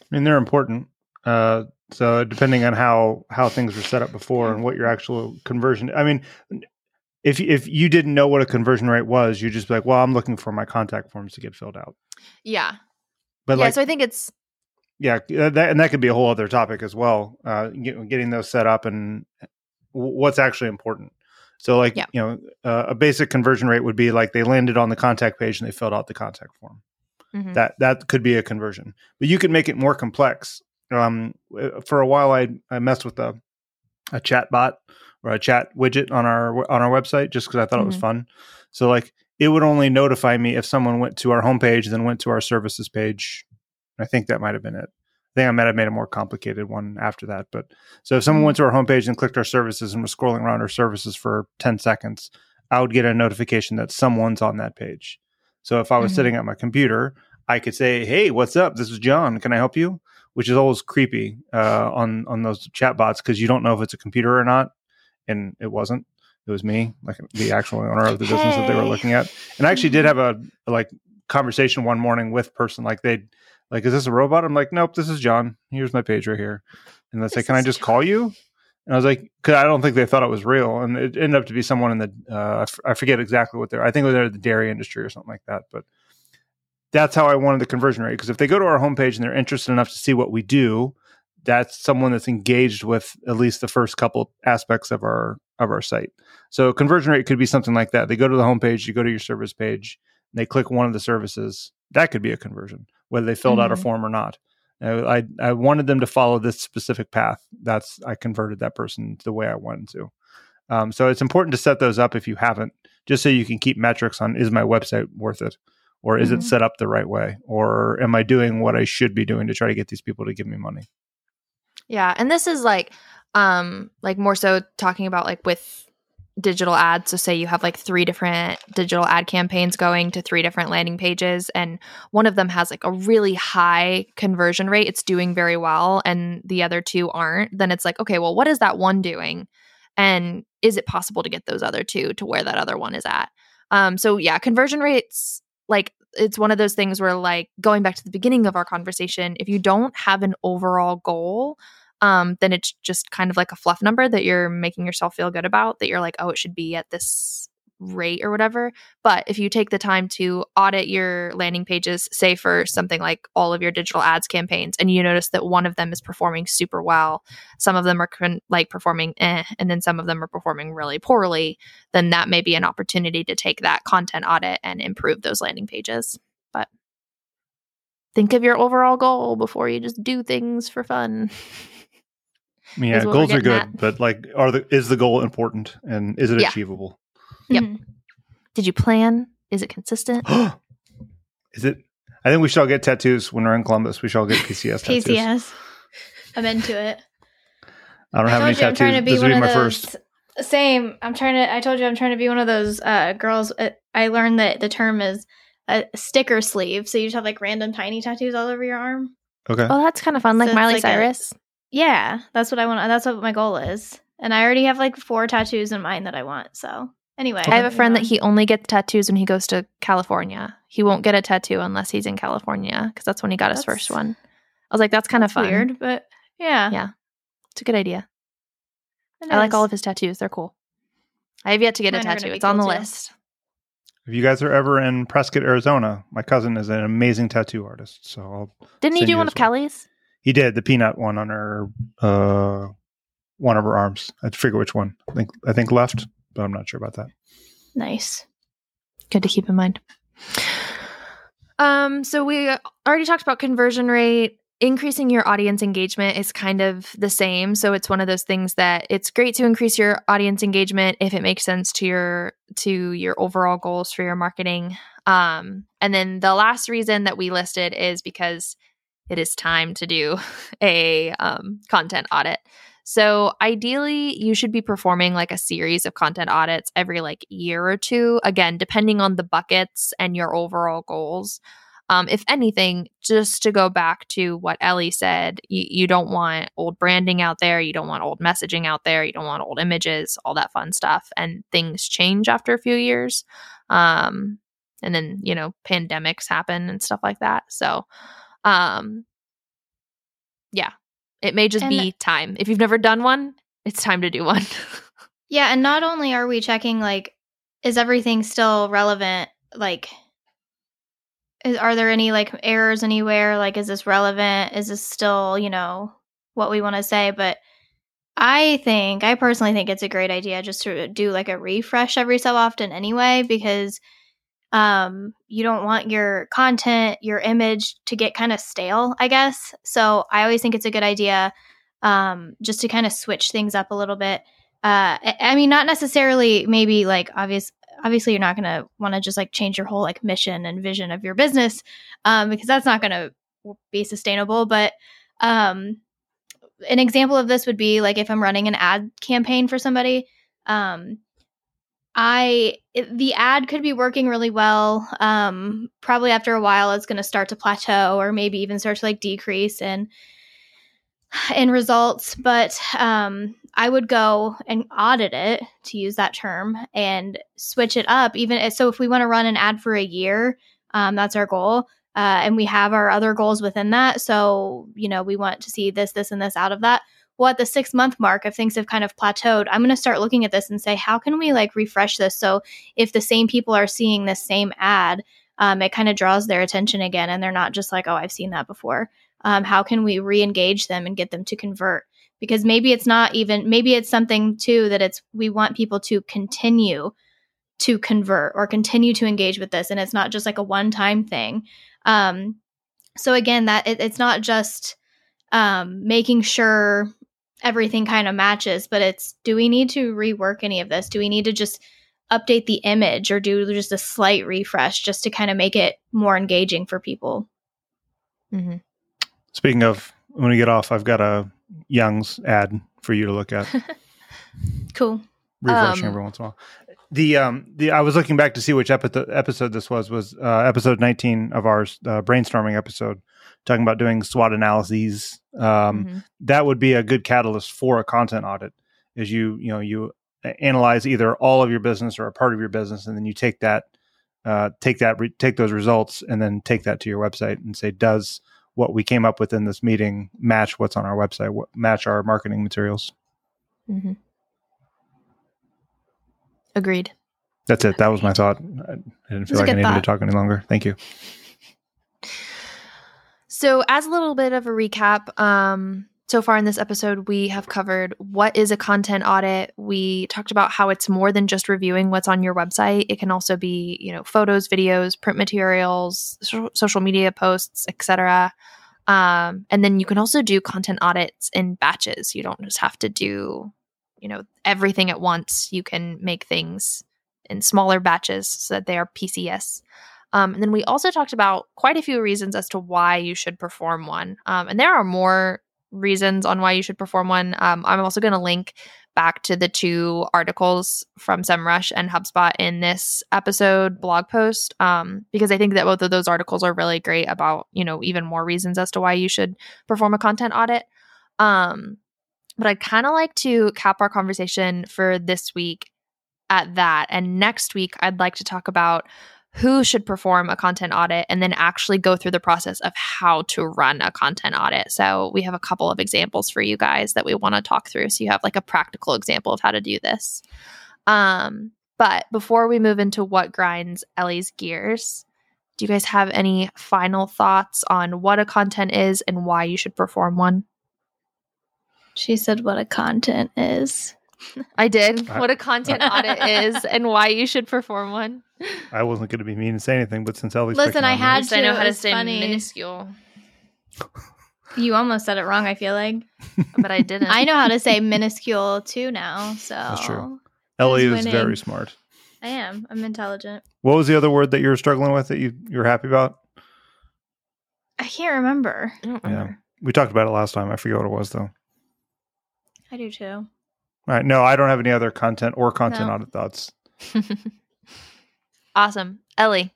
I mean, they're important. Uh, so depending on how how things were set up before and what your actual conversion, I mean, if if you didn't know what a conversion rate was, you'd just be like, well, I'm looking for my contact forms to get filled out. Yeah. But yeah. like, so I think it's yeah, uh, that, and that could be a whole other topic as well. Uh, getting those set up and what's actually important. So, like, Yeah. you know, uh, a basic conversion rate would be like they landed on the contact page and they filled out the contact form. mhm. that that could be a conversion but you can make it more complex um for a while i i messed with a a chat bot or a chat widget on our on our website just because i thought it was Mhm. fun so like it would only notify me if someone went to our homepage then went to our services page i think that might have been it i think i might have made a more complicated one after that but so if someone went to our homepage and clicked our services and was scrolling around our services for 10 seconds i would get a notification that someone's on that page so if I was Mhm. sitting at my computer, I could say, "Hey, what's up? This is John. Can I help you?" Which is always creepy uh, on on those chat bots because you don't know if it's a computer or not, and it wasn't. It was me, like the actual owner of the business that they were looking at. And I actually did have a, like conversation one morning with person like they like, "Is this a robot?" I'm like, "Nope, this is John. Here's my page right here." And they say, "Can I just call you?" And I was like, because I don't think they thought it was real, and it ended up to be someone in the uh, I f- I forget exactly what they're. I think it was they're the dairy industry or something like that. But that's how I wanted the conversion rate because if they go to our homepage and they're interested enough to see what we do, that's someone that's engaged with at least the first couple aspects of our of our site. So conversion rate could be something like that. They go to the homepage, you go to your service page, and they click one of the services. That could be a conversion, whether they filled out a Mhm. form or not. I I wanted them to follow this specific path. That's I converted that person the way I wanted to. Um, so it's important to set those up if you haven't, just so you can keep metrics on is my website worth it, or is Mhm. it set up the right way, or am I doing what I should be doing to try to get these people to give me money? Yeah, and this is like um like more so talking about like with digital ads. So say you have like three different digital ad campaigns going to three different landing pages and one of them has like a really high conversion rate. It's doing very well and the other two aren't. Then it's like, okay, well what is that one doing? And is it possible to get those other two to where that other one is at? Um so yeah, conversion rates like it's one of those things where like going back to the beginning of our conversation, if you don't have an overall goal, um, then it's just kind of like a fluff number that you're making yourself feel good about that you're like, oh, it should be at this rate or whatever. But if you take the time to audit your landing pages, say for something like all of your digital ads campaigns, and you notice that one of them is performing super well, some of them are like performing eh, and then some of them are performing really poorly, then that may be an opportunity to take that content audit and improve those landing pages. But think of your overall goal before you just do things for fun. Yeah, Is what we're goals are good, at. but like, are the is the goal important and is it Yeah. achievable? Yep. Mhm. Did you plan? Is it consistent? is it? I think we should all get tattoos when we're in Columbus. We should all get PCS tattoos. PCS. I'm into it. I don't have any told you I'm tattoos. trying to be This will one be of my those. first. Same. I'm trying to. I told you I'm trying to be one of those uh, girls. Uh, I learned that the term is a sticker sleeve. So you just have like random tiny tattoos all over your arm. Okay. Oh, that's kind of fun, like So Miley like a- Cyrus. Yeah, that's what I want. That's what my goal is. And I already have like four tattoos in mind that I want. So anyway, I have a moving friend that he only gets tattoos when he goes to California. He won't get a tattoo unless he's in California because that's when he got his first one. I was like, that's kind of That's fun. weird, but yeah, Yeah. It's a good idea. it I like all of his tattoos. They're cool. I have yet to get a Mine are gonna tattoo. be It's on the too. list. If you guys are ever in Prescott, Arizona, my cousin is an amazing tattoo artist. So I'll, Didn't he do one of well. Kelly's? he did the peanut one on her, uh, one of her arms. I forget which one. I think I think left, but I'm not sure about that. nice. Good to keep in mind. Um, so we already talked about conversion rate. Increasing your audience engagement is kind of the same. So it's one of those things that it's great to increase your audience engagement if it makes sense to your to your overall goals for your marketing. Um, and then the last reason that we listed is because it is time to do a um, content audit. So ideally, you should be performing like a series of content audits every like year or two. Again, depending on the buckets and your overall goals. Um, if anything, just to go back to what Elli said, you, you don't want old branding out there. You don't want old messaging out there. You don't want old images, all that fun stuff. And things change after a few years. Um, and then, you know, pandemics happen and stuff like that. So, um, yeah, it may just And- be time. If you've never done one, it's time to do one. Yeah, and not only are we checking like is everything still relevant like is, are there any like errors anywhere like is this relevant is this still you know what we want to say but i think i personally think it's a great idea just to do like a refresh every so often anyway because um you don't want your content your image to get kind of stale i guess. So i always think it's a good idea um just to kind of switch things up a little bit. Uh I- mean not necessarily maybe like obvious obviously you're not going to want to just like change your whole like mission and vision of your business um because that's not going to be sustainable. But um an example of this would be like if i'm running an ad campaign for somebody um i it, the ad could be working really well um probably after a while it's going to start to plateau or maybe even start to like decrease and in results, but um, I would go and audit it to use that term and switch it up. Even so, if we want to run an ad for a year, um, that's our goal, uh, and we have our other goals within that. So you know, we want to see this, this, and this out of that. Well, at the six month mark, if things have kind of plateaued, I'm going to start looking at this and say, how can we like refresh this? So if the same people are seeing the same ad, um, it kind of draws their attention again, and they're not just like, oh, I've seen that before. Um, how can we re-engage them and get them to convert? Because maybe it's not even maybe it's something too that it's we want people to continue to convert or continue to engage with this and it's not just like a one-time thing. Um, so again that it, it's not just um, making sure everything kind of matches but it's do we need to rework any of this do we need to just update the image or do just a slight refresh just to kind of make it more engaging for people mm-hmm. Speaking of, when we get off, I've got a Young's ad for you to look at. cool refreshing Um, every once in a while. The um the I was looking back to see which epi- episode this was was uh, episode 19 of our uh, brainstorming episode talking about doing SWOT analyses. Um, Mhm. That would be a good catalyst for a content audit. Is you you know you analyze either all of your business or a part of your business, and then you take that uh, take that re- take those results and then take that to your website and say does what we came up with in this meeting match what's on our website what, match our marketing materials Mm-hmm. Agreed. That's it. That was my thought. I didn't feel like I needed to talk any longer. Thank you. So, as a little bit of a recap, um, so far in this episode, we have covered what is a content audit. We talked about how it's more than just reviewing what's on your website. It can also be, you know, photos, videos, print materials, so- social media posts, etc. Um, and then you can also do content audits in batches. You don't just have to do, you know, everything at once. You can make things in smaller batches so that they are PCS. Um, and then we also talked about quite a few reasons as to why you should perform one. Um, and there are more reasons on why you should perform one. Um, I'm also going to link back to the two articles from SEMrush and HubSpot in this episode blog post um, because I think that both of those articles are really great about you know even more reasons as to why you should perform a content audit. Um, but I'd kind of like to cap our conversation for this week at that, and next week I'd like to talk about who should perform a content audit and then actually go through the process of how to run a content audit. So, we have a couple of examples for you guys that we want to talk through. So, you have like a practical example of how to do this. Um, but before we move into what grinds Elli's gears, do you guys have any final thoughts on what a content is and why you should perform one? She said what a content is. I did. What a content audit is and why you should perform one. I wasn't going to be mean and say anything, but since Elli's Listen, picking I had to. I know how to say funny. minuscule, You almost said it wrong. I feel like but I didn't. I know how to say minuscule too now. So That's true. Elli is winning? very smart. I am. I'm intelligent. What was the other word that you were struggling with that you you were happy about? I can't remember. I don't Yeah. remember. We talked about it last time. I forget what it was though. I do too. All right. No, I don't have any other content or content No. audit thoughts. awesome. Elli,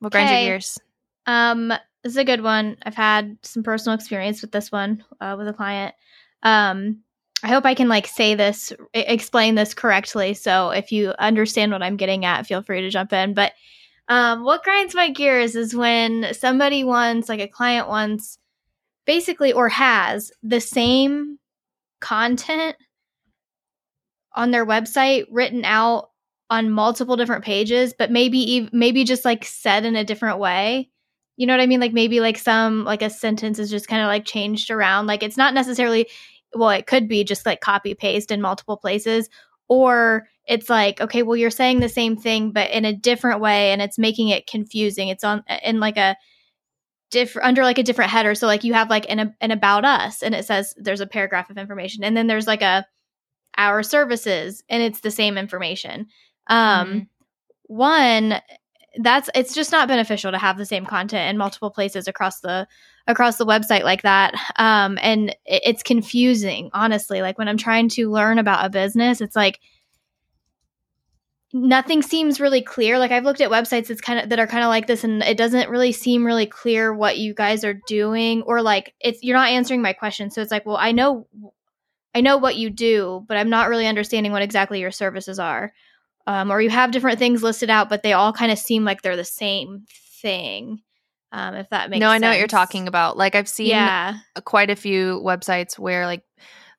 what grinds your gears? Um, this is a good one. I've had some personal experience with this one uh, with a client. Um, I hope I can like say this, explain this correctly. So if you understand what I'm getting at, feel free to jump in. But um, what grinds my gears is when somebody wants, like a client wants, basically or has the same content on their website written out on multiple different pages, but maybe ev- maybe just like said in a different way. You know what I mean? Like maybe like some like a sentence is just kind of like changed around. Like it's not necessarily well, it could be just like copy paste in multiple places or it's like okay, well you're saying the same thing but in a different way and it's making it confusing. It's on in like a different under like a different header. So like you have like an an about us and it says there's a paragraph of information and then there's like a our services and it's the same information. Um Mhm. one that's it's just not beneficial to have the same content in multiple places across the across the website like that um and it- it's confusing honestly like when i'm trying to learn about a business it's like nothing seems really clear like i've looked at websites that's kind of that are kind of like this and it doesn't really seem really clear what you guys are doing or like it's you're not answering my question so it's like well i know i know what you do but i'm not really understanding what exactly your services are um, or you have different things listed out, but they all kind of seem like they're the same thing. Um, if that makes no, I know what you're talking about. Like I've seen Yeah, quite a few websites where like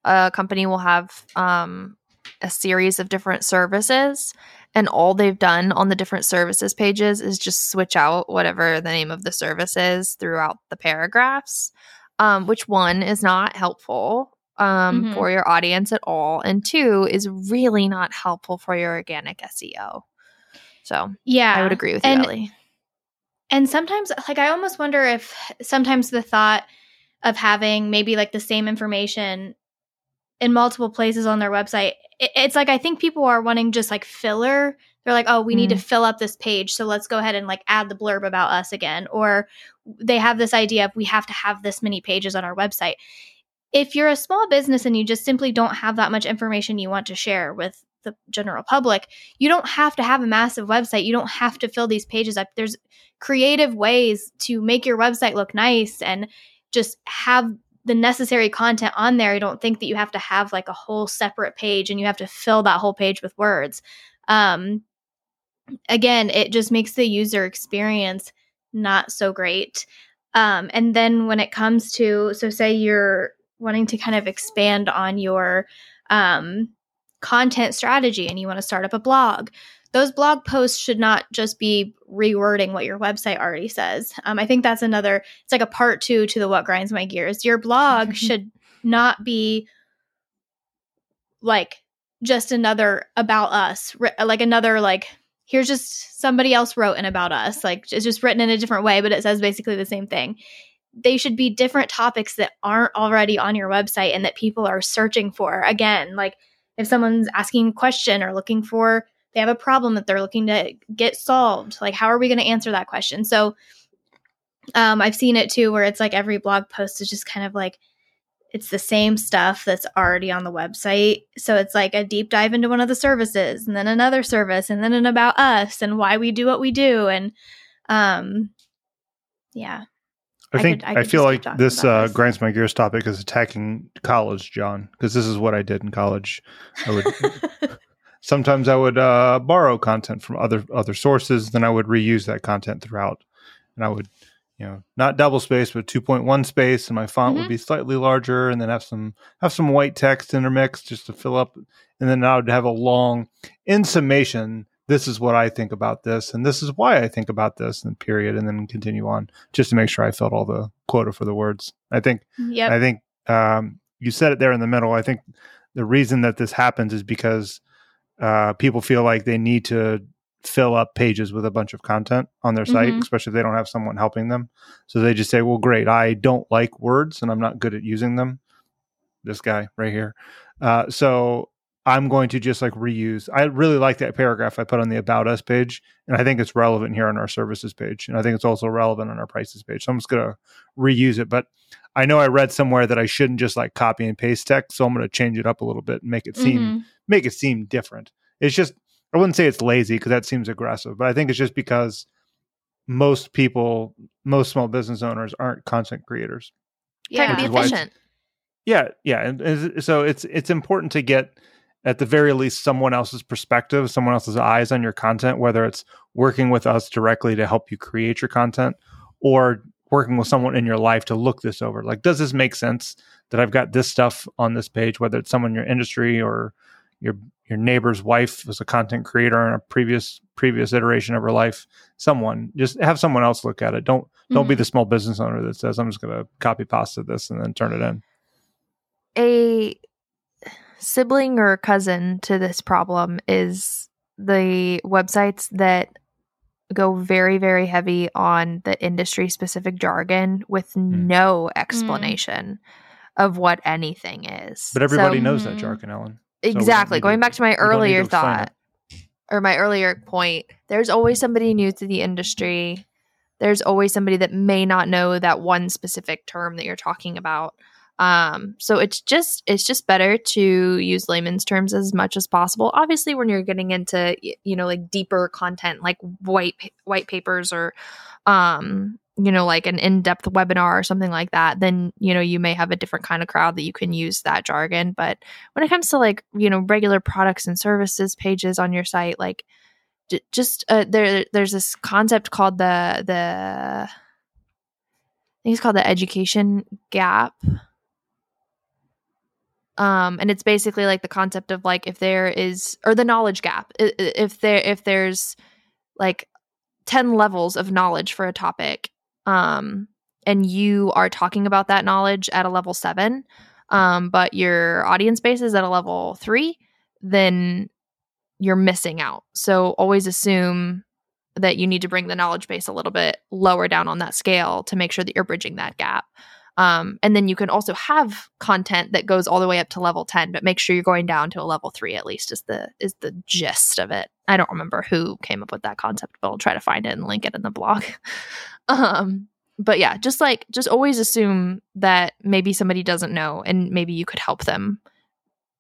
a company will have um a series of different services and all they've done on the different services pages is just switch out whatever the name of the service is throughout the paragraphs um, which one is not helpful um, Mhm. for your audience at all and two is really not helpful for your organic seo so yeah. i would agree with you And- elli And sometimes, like, I almost wonder if sometimes the thought of having maybe like the same information in multiple places on their website, it, it's like I think people are wanting just like filler. They're like, oh, we need to mm. fill up this page. So let's go ahead and like add the blurb about us again. Or they have this idea of we have to have this many pages on our website. If you're a small business and you just simply don't have that much information you want to share with the general public, you don't have to have a massive website. You don't have to fill these pages up. There's creative ways to make your website look nice and just have the necessary content on there. I don't think that you have to have like a whole separate page and you have to fill that whole page with words. Um, again, it just makes the user experience not so great. Um, and then when it comes to, so say you're wanting to kind of expand on your um, content strategy and you want to start up a blog, those blog posts should not just be rewording what your website already says. Um, I think that's another, it's like a part two to the what grinds my gears. Your blog should not be like just another about us, like another, like, here's just somebody else wrote an about us. Like, it's just written in a different way, but it says basically the same thing. They should be different topics that aren't already on your website and that people are searching for. Again, like if someone's asking a question or looking for they have a problem that they're looking to get solved. Like, how are we going to answer that question? So, um, I've seen it too, where it's like every blog post is just kind of like it's the same stuff that's already on the website. So it's like a deep dive into one of the services, and then another service, and then an about us and why we do what we do, and um, yeah. I I think could- I I, could just feel like this uh, this. grinds my gears topic is attacking college, John, because this is what I did in college. I would sometimes I would uh, borrow content from other other sources, then I would reuse that content throughout, and I would you know not double space but 2.1 space, and my font Mhm. would be slightly larger, and then have some have some white text intermixed just to fill up, and then I would have a long in summation. This is what I think about this, and this is why I think about this, and period, and then continue on just to make sure I filled all the quota for the words. I think yep. I think um, you said it there in the middle. I think the reason that this happens is because uh, people feel like they need to fill up pages with a bunch of content on their site, Mhm. especially if they don't have someone helping them. So they just say, "Well, great, I don't like words and I'm not good at using them." This guy right here. Uh, so I'm going to just like reuse. I really like that paragraph I put on the About Us page, and I think it's relevant here on our services page, and I think it's also relevant on our prices page. So I'm just going to reuse it. But I know I read somewhere that I shouldn't just like copy and paste text, so I'm going to change it up a little bit and make it seem Mhm. Make it seem different. It's just I wouldn't say it's lazy because that seems aggressive, but I think it's just because most people, most small business owners aren't content creators. Yeah. be Which is why it's- efficient. Yeah, yeah, and, and so it's it's important to get at the very least someone else's perspective, someone else's eyes on your content, whether it's working with us directly to help you create your content or working with someone in your life to look this over. Like, does this make sense that I've got this stuff on this page, whether it's someone in your industry or your your neighbor's wife was a content creator in a previous previous iteration of her life. Someone just have someone else look at it. Don't don't be Mhm. the small business owner that says I'm just going to copy pasta this and then turn it in. a sibling or cousin to this problem is the websites that go very very heavy on the industry specific jargon with Hmm. no explanation of what anything is But everybody So- knows that Mhm. jargon, Ellen. Exactly. need going to- back to my to earlier explain thought or my earlier point there's always somebody new to the industry. There's always somebody that may not know that one specific term that you're talking about. Um so it's just it's just better to use layman's terms as much as possible. Obviously when you're getting into you know like deeper content like white white papers or um you know like an in-depth webinar or something like that then you know you may have a different kind of crowd that you can use that jargon. But when it comes to like you know regular products and services pages on your site like j- just uh, there there's this concept called the the I think it's called the education gap. Um and it's basically like the concept of like if there is or the knowledge gap. If there if there's like 10 levels of knowledge for a topic um and you are talking about that knowledge at a level 7 um but your audience base is at a level 3 then you're missing out. So always assume that you need to bring the knowledge base a little bit lower down on that scale to make sure that you're bridging that gap um, and then you can also have content that goes all the way up to level 10 but make sure you're going down to a level 3 at least is the is the gist of it. I don't remember who came up with that concept but i'll try to find it and link it in the blog. Um but yeah just like just always assume that maybe somebody doesn't know and maybe you could help them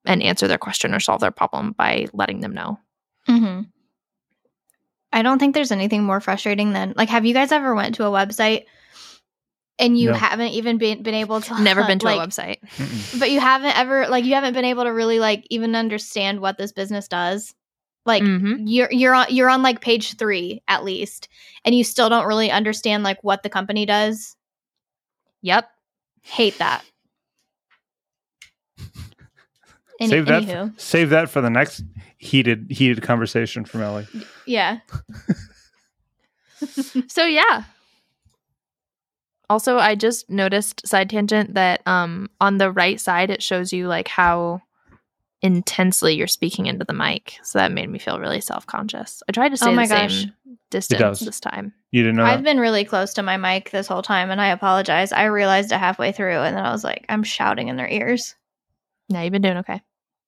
and answer their question or solve their problem by letting them know. Hmm I don't think there's anything more frustrating than like. Have you guys ever went to a website and you No. haven't even been been able to never been to like, a website Mm-mm. but you haven't ever like you haven't been able to really like even understand what this business does. Like Mhm. you're you're on you're on like page three at least, and you still don't really understand like what the company does. yep Hate that. Any, save that. anywho. Save that for the next heated heated conversation from Elli. yeah. so yeah also i just noticed side tangent that um on the right side it shows you like how intensely you're speaking into the mic so that made me feel really self-conscious i tried to stay Oh my the gosh. same distance this time You didn't know I've that? been really close to my mic this whole time, and I apologize. I realized it halfway through, and then I was like, I'm shouting in their ears. Now you've been doing okay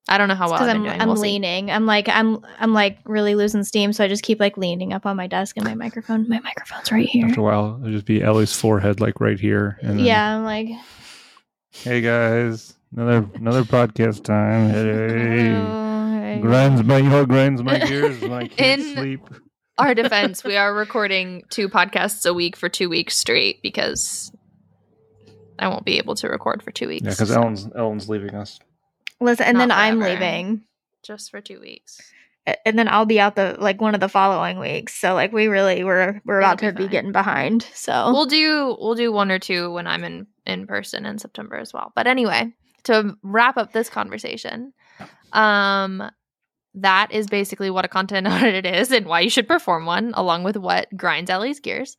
I don't know how well I've I'm doing. I'm We'll see. leaning. I'm like I'm I'm like really losing steam, so I just keep like leaning up on my desk and my microphone. My microphone's right here. After a while, it'll just be Elli's forehead, like right here. And then, Yeah, I'm like Hey guys, another another podcast time. Hey. oh, hey. Grinds my, you know, grinds my gears when I can't In- sleep. Our defense: we are recording two podcasts a week for two weeks straight because I won't be able to record for two weeks. Yeah, because so- Ellen's Ellen's leaving us. Listen, and Not then I'm leaving. just for two weeks. And then I'll be out the like one of the following weeks. So like we really we're we're It'll about be to be getting behind. So We'll do we'll do one or two when I'm in in person in September as well. But anyway, to wrap up this conversation, um that is basically what a content audit is and why you should perform one along with what grinds Elli's gears.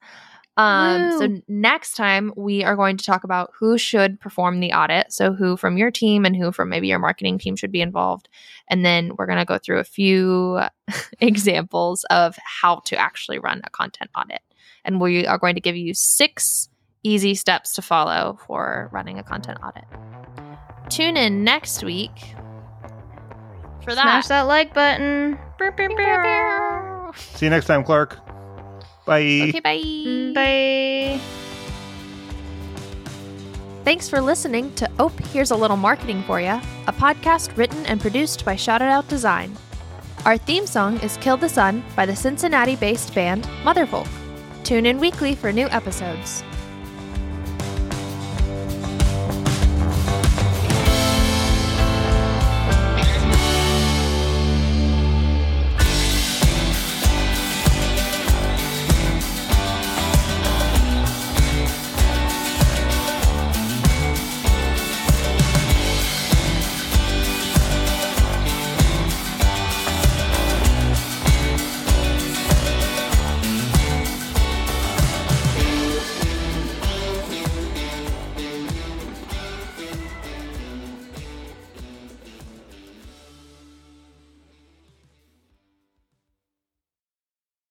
Um so next time we are going to talk about who should perform the audit. So who from your team and who from maybe your marketing team should be involved. And then we're going to go through a few examples of how to actually run a content audit. And we are going to give you six easy steps to follow for running a content audit. Tune in next week for that. smash that like button. See you next time, Clark. Bye. Okay, bye. Bye. Thanks for listening to Ope Here's a Little Marketing for You, a podcast written and produced by Shout It Out Design. Our theme song is Kill the Sun by the Cincinnati based band Motherfolk. Tune in weekly for new episodes.